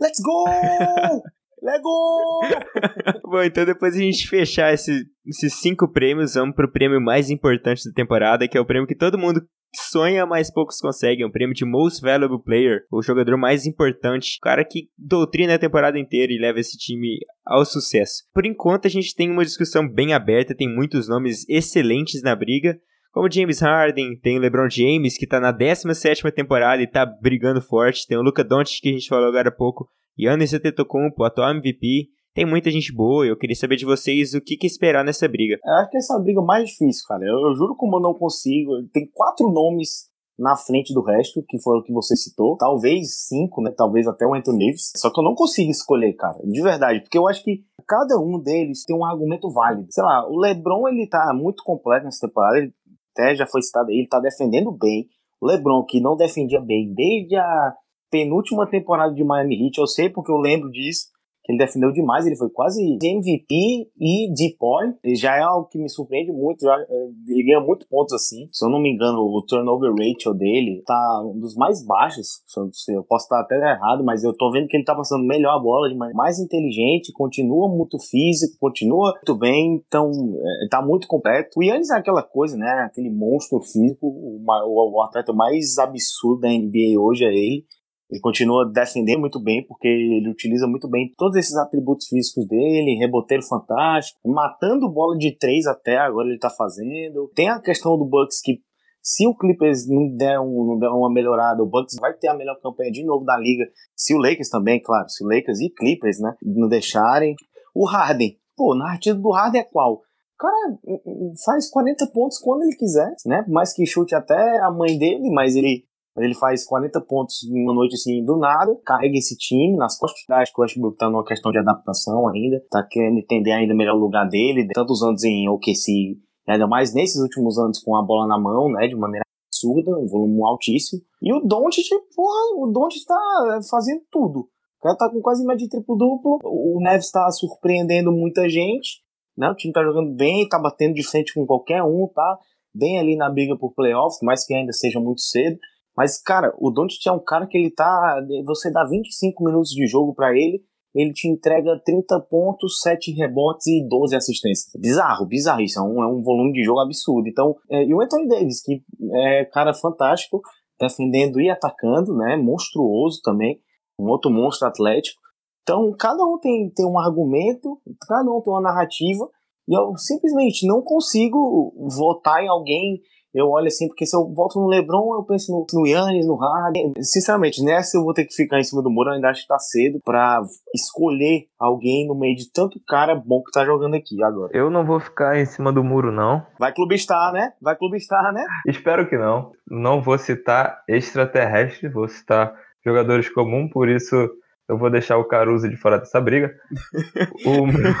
Let's go! Lego! Bom, então depois a gente fechar esse, esses cinco prêmios, vamos pro prêmio mais importante da temporada, que é o prêmio que todo mundo sonha, mas poucos conseguem. Um prêmio de Most Valuable Player, o jogador mais importante, o cara que doutrina a temporada inteira e leva esse time ao sucesso. Por enquanto, a gente tem uma discussão bem aberta, tem muitos nomes excelentes na briga, como James Harden, tem o LeBron James, que está na 17ª temporada e está brigando forte, tem o Luca Doncic, que a gente falou agora há pouco, Yannis Antetokounmpo, atual MVP, tem muita gente boa, eu queria saber de vocês o que, que esperar nessa briga. Eu acho que essa briga é mais difícil, cara. Eu, eu juro como eu não consigo. Tem quatro nomes na frente do resto, que foram o que você citou. Talvez cinco, né? Talvez até o Anthony Davis. Só que eu não consigo escolher, cara. De verdade. Porque eu acho que cada um deles tem um argumento válido. Sei lá, o LeBron, ele tá muito completo nessa temporada. Ele até já foi citado aí, ele tá defendendo bem. O LeBron, que não defendia bem desde a penúltima temporada de Miami Heat, eu sei porque eu lembro disso que ele defendeu demais, ele foi quase MVP e Depoy, já é algo que me surpreende muito, já, eh, ele ganha muitos pontos assim, se eu não me engano, o turnover ratio dele tá um dos mais baixos, eu posso estar até errado, mas eu tô vendo que ele tá passando melhor a bola, de maneira mais inteligente, continua muito físico, continua muito bem, então é, tá muito completo. O Yannis é aquela coisa, né, aquele monstro físico, o, o, o atleta mais absurdo da NBA hoje é ele, ele continua defendendo muito bem, porque ele utiliza muito bem todos esses atributos físicos dele, reboteiro fantástico, matando bola de três até agora ele tá fazendo. Tem a questão do Bucks que se o Clippers não der, um, não der uma melhorada, o Bucks vai ter a melhor campanha de novo da liga. Se o Lakers também, claro, se o Lakers e Clippers, né, não deixarem. O Harden, pô, na narrativa do Harden é qual? Cara faz 40 pontos quando ele quiser, né? Mais que chute até a mãe dele, mas ele ele faz 40 pontos uma noite assim do nada, carrega esse time nas costas. Acho que o Westbrook tá numa questão de adaptação ainda, tá querendo entender ainda melhor o lugar dele, tantos anos em OKC, ainda mais nesses últimos anos com a bola na mão, né, de maneira absurda, um volume altíssimo. E o Doncic, porra, o Doncic tá fazendo tudo. O cara tá com quase média de triplo-duplo, o Neves tá surpreendendo muita gente, né, o time tá jogando bem, tá batendo de frente com qualquer um, tá bem ali na briga por playoffs, mais que ainda seja muito cedo. Mas, cara, o Doncic é um cara que ele tá. Você dá 25 minutos de jogo para ele, ele te entrega 30 pontos, 7 rebotes e 12 assistências. Bizarro, bizarro. Isso é um, é um volume de jogo absurdo. Então, é, e o Anthony Davis, que é cara fantástico, defendendo e atacando, né? Monstruoso também. Um outro monstro atlético. Então, cada um tem, tem um argumento, cada um tem uma narrativa, e eu simplesmente não consigo votar em alguém eu olho assim, porque se eu volto no LeBron, eu penso no, no Yannis, no Harden. Sinceramente, nessa eu vou ter que ficar em cima do muro, eu ainda acho que tá cedo pra escolher alguém no meio de tanto cara bom que tá jogando aqui agora. Eu não vou ficar em cima do muro, não. Vai clubistar, né? Vai clubistar, né? Espero que não. Não vou citar extraterrestre, vou citar jogadores comuns, por isso eu vou deixar o Caruso de fora dessa briga. o meu...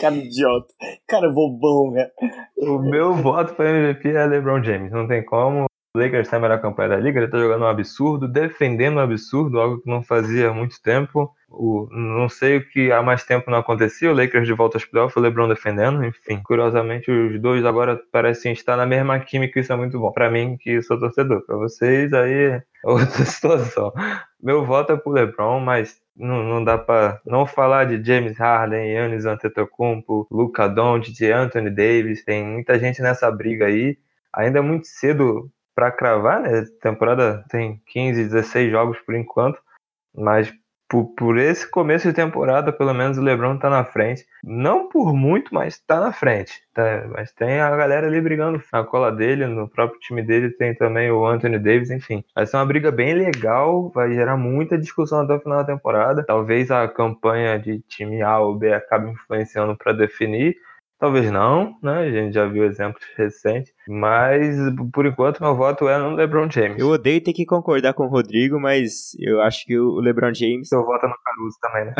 cara idiota. Cara bobão, velho. O meu voto para MVP é LeBron James. Não tem como. Lakers tem a melhor campanha da liga. Ele tá jogando um absurdo, defendendo um absurdo, algo que não fazia há muito tempo. O, não sei o que há mais tempo não acontecia. O Lakers de volta aos playoffs, o LeBron defendendo. Enfim, curiosamente, os dois agora parecem estar na mesma química. Isso é muito bom. Para mim, que sou torcedor. Para vocês, aí é outra situação. Meu voto é pro LeBron, mas não, não dá para não falar de James Harden, Giannis Antetokounmpo, Luca Doncic, Anthony Davis. Tem muita gente nessa briga aí. Ainda é muito cedo para cravar, né? A temporada tem 15, 16 jogos por enquanto, mas por, por, esse começo de temporada, pelo menos o LeBron tá na frente. Não por muito, mas tá na frente. Tá? Mas tem a galera ali brigando na cola dele, no próprio time dele tem também o Anthony Davis, enfim. Vai ser uma briga bem legal, vai gerar muita discussão até o final da temporada. Talvez a campanha de time A ou B acabe influenciando para definir. Talvez não, né? A gente já viu exemplos recentes. Mas, por enquanto, meu voto é no LeBron James. Eu odeio ter que concordar com o Rodrigo, mas eu acho que o LeBron James. Eu voto no Caruso também, né?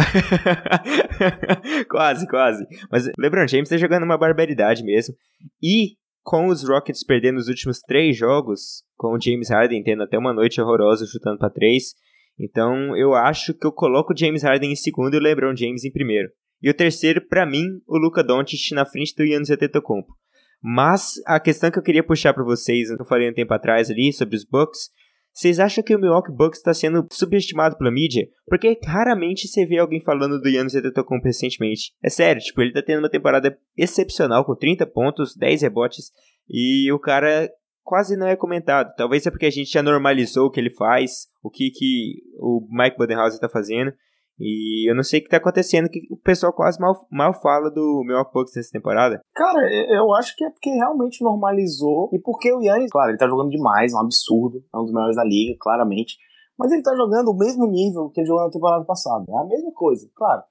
quase, quase. Mas o LeBron James tá jogando uma barbaridade mesmo. E com os Rockets perdendo os últimos três jogos, com o James Harden tendo até uma noite horrorosa chutando para três. Então eu acho que eu coloco o James Harden em segundo e o LeBron James em primeiro. E o terceiro, para mim, o Luca Doncic na frente do Giannis Antetokounmpo. Mas a questão que eu queria puxar para vocês, que eu falei um tempo atrás ali sobre os Bucks, vocês acham que o Milwaukee Bucks está sendo subestimado pela mídia? Porque raramente você vê alguém falando do Giannis Antetokounmpo recentemente. É sério, tipo, ele tá tendo uma temporada excepcional com 30 pontos, 10 rebotes e o cara quase não é comentado. Talvez é porque a gente já normalizou o que ele faz, o que, que o Mike Budenholzer tá fazendo. E eu não sei o que tá acontecendo, que o pessoal quase mal, mal fala do Milwaukee nessa temporada. Cara, eu acho que é porque realmente normalizou. E porque o Yannis, claro, ele tá jogando demais, é um absurdo. É um dos melhores da liga, claramente. Mas ele tá jogando o mesmo nível que ele jogou na temporada passada. É a mesma coisa, claro.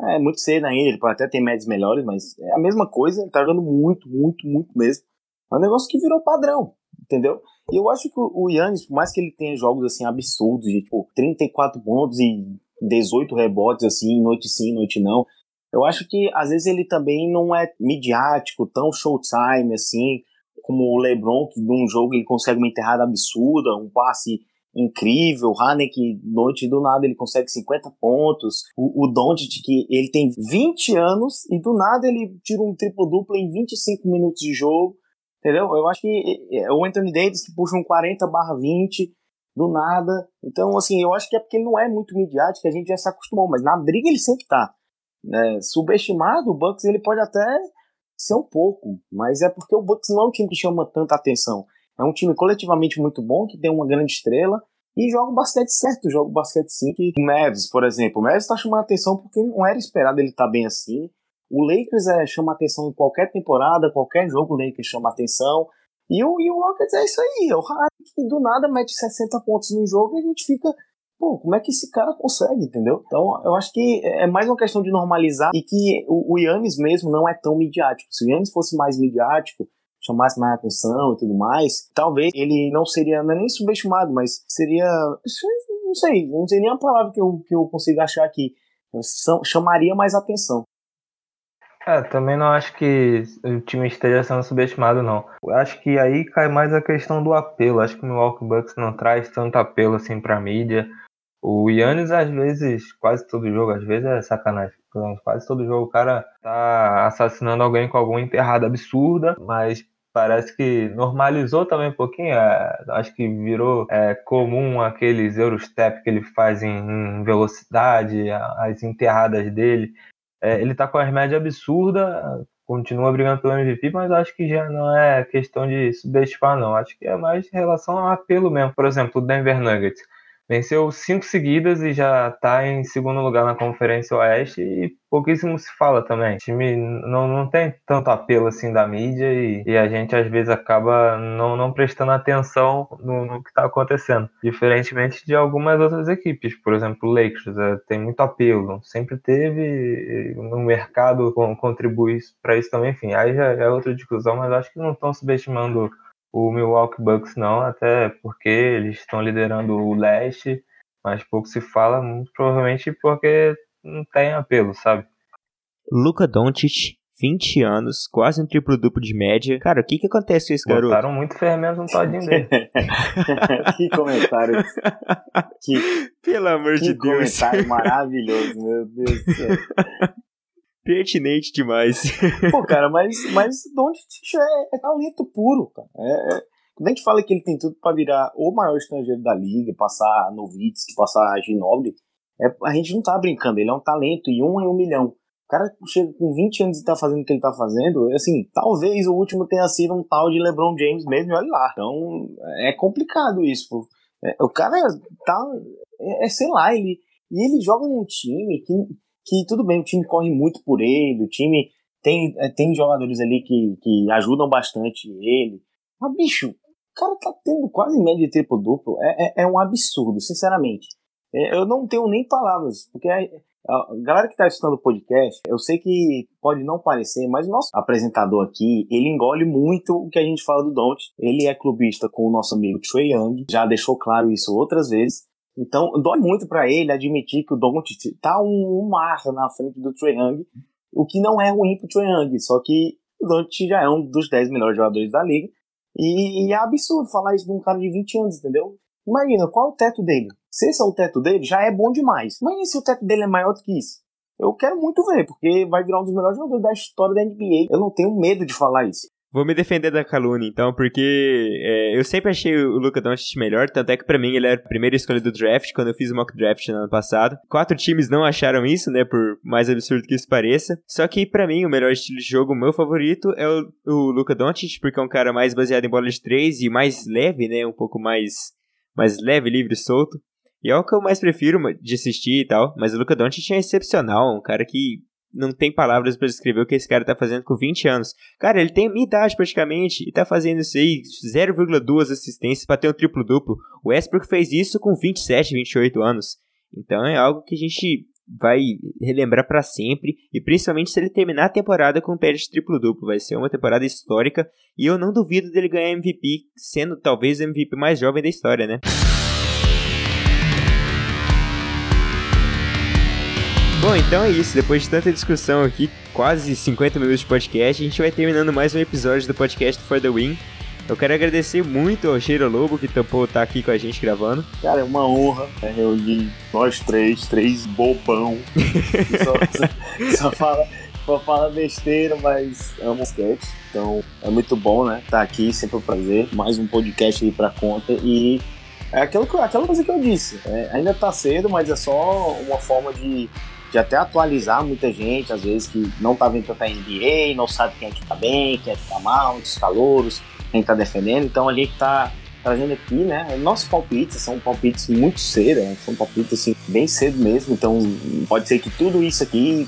É muito cedo ainda, ele pode até ter médios melhores, mas é a mesma coisa, ele tá jogando muito, muito, muito mesmo. É um negócio que virou padrão, entendeu? E eu acho que o Yannis, por mais que ele tenha jogos assim absurdos, de tipo 34 pontos e 18 rebotes, assim, noite sim, noite não. Eu acho que às vezes ele também não é midiático, tão showtime, assim, como o LeBron, que num jogo ele consegue uma enterrada absurda, um passe incrível, o que noite do nada ele consegue 50 pontos, o, o Doncic que ele tem 20 anos e do nada ele tira um triplo-duplo em 25 minutos de jogo, entendeu? Eu acho que é, é o Anthony Davis que puxa um 40 barra 20, do nada. Então, assim, eu acho que é porque ele não é muito midiático, a gente já se acostumou, mas na briga ele sempre tá. Né? Subestimado, o Bucks ele pode até ser um pouco, mas é porque o Bucks não é um time que chama tanta atenção. É um time coletivamente muito bom, que tem uma grande estrela e joga o basquete certo, joga o basquete sim. O Mavs, por exemplo, o Mavs tá chamando atenção porque não era esperado ele estar tá bem assim. O Lakers é, chama atenção em qualquer temporada, qualquer jogo o Lakers chama atenção. E o, e o Rockets é isso aí, é o Que do nada mete 60 pontos no jogo e a gente fica, pô, como é que esse cara consegue, entendeu? Então eu acho que é mais uma questão de normalizar e que o, o Yannis mesmo não é tão midiático. Se o Yannis fosse mais midiático, chamasse mais atenção e tudo mais, talvez ele não seria, não é nem subestimado, mas seria, não sei, não sei nem a palavra que eu, que eu consigo achar aqui, chamaria mais atenção. É, também não acho que o time esteja sendo subestimado, não. Eu acho que aí cai mais a questão do apelo. Acho que o Milwaukee Bucks não traz tanto apelo assim pra mídia. O Yannis, às vezes, quase todo jogo, às vezes é sacanagem. Quase todo jogo o cara tá assassinando alguém com alguma enterrada absurda, mas parece que normalizou também um pouquinho. É, acho que virou é, comum aqueles Eurostep que ele faz em, em velocidade, as enterradas dele. É, ele tá com as médias absurdas, continua brigando pelo MVP, mas acho que já não é questão de subestimar, não. Acho que é mais em relação ao apelo mesmo. Por exemplo, o Denver Nuggets venceu cinco seguidas e já está em segundo lugar na Conferência Oeste e pouquíssimo se fala também. O time não, não tem tanto apelo assim da mídia e, e a gente às vezes acaba não, não prestando atenção no, no que está acontecendo. Diferentemente de algumas outras equipes, por exemplo, o Lakers é, tem muito apelo, sempre teve, no mercado contribui para isso também, enfim, aí já é outra discussão, mas acho que não estão subestimando o Milwaukee Bucks não, até porque eles estão liderando o leste, mas pouco se fala, muito provavelmente porque não tem apelo, sabe? Luca Doncic, 20 anos, quase um triplo-duplo de média. Cara, o que que acontece com esse Botaram garoto? Botaram muito ferramenta no todinho dele. que comentário. Que, Pelo amor que de Deus. comentário maravilhoso, meu Deus do céu. Pertinente demais. Pô, cara, mas, mas Doncic é, é talento puro, cara. É, é, quando a gente fala que ele tem tudo pra virar o maior estrangeiro da liga, passar Novitsky, passar Ginobili, é, a gente não tá brincando, ele é um talento e um em um milhão. O cara chega com 20 anos e tá fazendo o que ele tá fazendo, assim, talvez o último tenha sido um tal de LeBron James mesmo, olha lá. Então, é complicado isso. Pô. É, o cara tá, é, é, sei lá, ele, e ele joga num time que que tudo bem, o time corre muito por ele, o time tem, é, tem jogadores ali que, que ajudam bastante ele. Mas, bicho, o cara tá tendo quase média de triplo-duplo. É, é, é, um absurdo, sinceramente. É, eu não tenho nem palavras, porque a, a galera que tá assistindo o podcast, eu sei que pode não parecer, mas o nosso apresentador aqui, ele engole muito o que a gente fala do Don't. Ele é clubista com o nosso amigo Trey Young, já deixou claro isso outras vezes. Então, dói muito para ele admitir que o Doncic tá um, um mar na frente do Trae Young, o que não é ruim pro Trae Young, só que o Doncic já é um dos 10 melhores jogadores da liga, e, e, é absurdo falar isso de um cara de 20 anos, entendeu? Imagina, qual é o teto dele? Se esse é o teto dele, já é bom demais. Mas se o teto dele é maior do que isso? Eu quero muito ver, porque vai virar um dos melhores jogadores da história da NBA. Eu não tenho medo de falar isso. Vou me defender da calúnia, então, porque é, eu sempre achei o Luca Doncic melhor, tanto é que pra mim ele era a primeira escolha do draft, quando eu fiz o mock draft no ano passado. Quatro times não acharam isso, né, por mais absurdo que isso pareça. Só que pra mim o melhor estilo de jogo, o meu favorito, é o, o Luca Doncic, porque é um cara mais baseado em bola de três e mais leve, né, um pouco mais, mais leve, livre, solto. E é o que eu mais prefiro de assistir e tal, mas o Luca Doncic é excepcional, um cara que não tem palavras para descrever o que esse cara tá fazendo com 20 anos. Cara, ele tem a minha idade praticamente e tá fazendo isso aí, 0,2 assistências para ter um triplo-duplo. O Westbrook fez isso com 27, 28 anos. Então é algo que a gente vai relembrar para sempre e principalmente se ele terminar a temporada com um pé de triplo-duplo. Vai ser uma temporada histórica e eu não duvido dele ganhar MVP, sendo talvez o MVP mais jovem da história, né? Bom, então é isso. Depois de tanta discussão aqui, quase 50 minutos de podcast, a gente vai terminando mais um episódio do podcast For the Win. Eu quero agradecer muito ao Cheiro Lobo que topou estar aqui com a gente gravando. Cara, é uma honra né, reunir nós três, três bobão. só, só, fala, só fala besteira, mas amo sketch. Então é muito bom, né? Estar tá aqui, sempre um prazer. Mais um podcast aí pra conta. E é aquilo, aquela coisa que eu disse. É, ainda tá cedo, mas é só uma forma de de até atualizar muita gente, às vezes, que não tá vendo tanta NBA, não sabe quem é que tá bem, quem é que tá mal, os calouros, quem tá defendendo. Então a gente tá trazendo aqui, né? Nossos palpites são palpites muito cedo, né? são palpites assim, bem cedo mesmo. Então pode ser que tudo isso aqui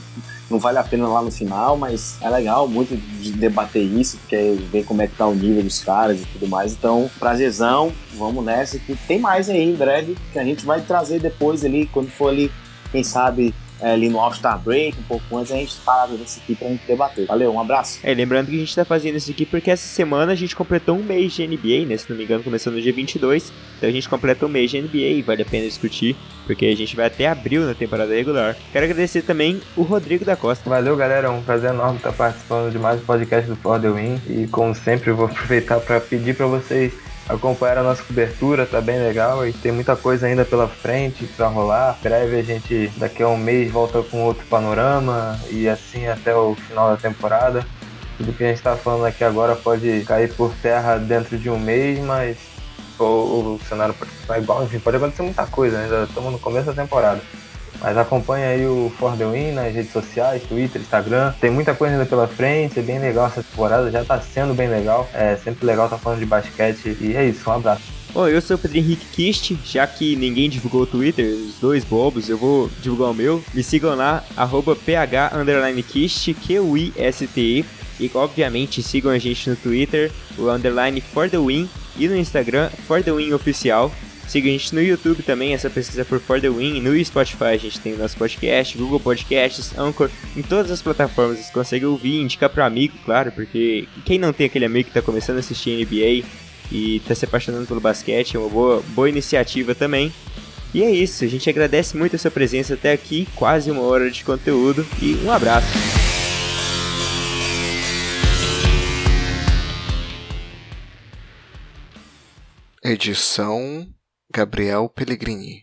não vale a pena lá no final, mas é legal muito de debater isso, porque ver como é que tá o nível dos caras e tudo mais. Então, prazerzão, vamos nessa que tem mais aí em breve que a gente vai trazer depois ali, quando for ali, quem sabe é, ali no All-Star Break, um pouco antes, a gente parava desse aqui pra gente debater. Valeu, um abraço. É, lembrando que a gente tá fazendo isso aqui porque essa semana a gente completou um mês de NBA, né? Se não me engano, começando no dia 22. Então a gente completa um mês de NBA e vale a pena discutir, porque a gente vai até abril na temporada regular. Quero agradecer também o Rodrigo da Costa. Valeu, galera. É um prazer enorme estar participando de mais um podcast do For The Win. E como sempre, eu vou aproveitar para pedir para vocês acompanhar a nossa cobertura, tá bem legal e tem muita coisa ainda pela frente para rolar. Breve a gente daqui a um mês volta com outro panorama e assim até o final da temporada. tudo que a gente está falando aqui agora pode cair por terra dentro de um mês, mas o, cenário pode ficar igual, enfim, pode acontecer muita coisa, né? ainda estamos no começo da temporada. Mas acompanha aí o For The Win nas redes sociais, Twitter, Instagram. Tem muita coisa ainda pela frente, é bem legal essa temporada, já tá sendo bem legal. É sempre legal estar tá falando de basquete. E é isso, um abraço. Bom, eu sou o Pedro Henrique Kist, já que ninguém divulgou o Twitter, os dois bobos, eu vou divulgar o meu. Me sigam lá, arroba Q-U-I-S-T-E. E obviamente sigam a gente no Twitter, o underline for the win, e no Instagram, for the win oficial. Siga a gente no YouTube também, essa pesquisa por For The Win. No Spotify a gente tem o nosso podcast, Google Podcasts, Anchor. Em todas as plataformas você consegue ouvir, indicar para amigo, claro, porque quem não tem aquele amigo que está começando a assistir NBA e está se apaixonando pelo basquete, é uma boa, boa iniciativa também. E é isso, a gente agradece muito a sua presença até aqui, quase uma hora de conteúdo e um abraço. Edição Gabriel Pellegrini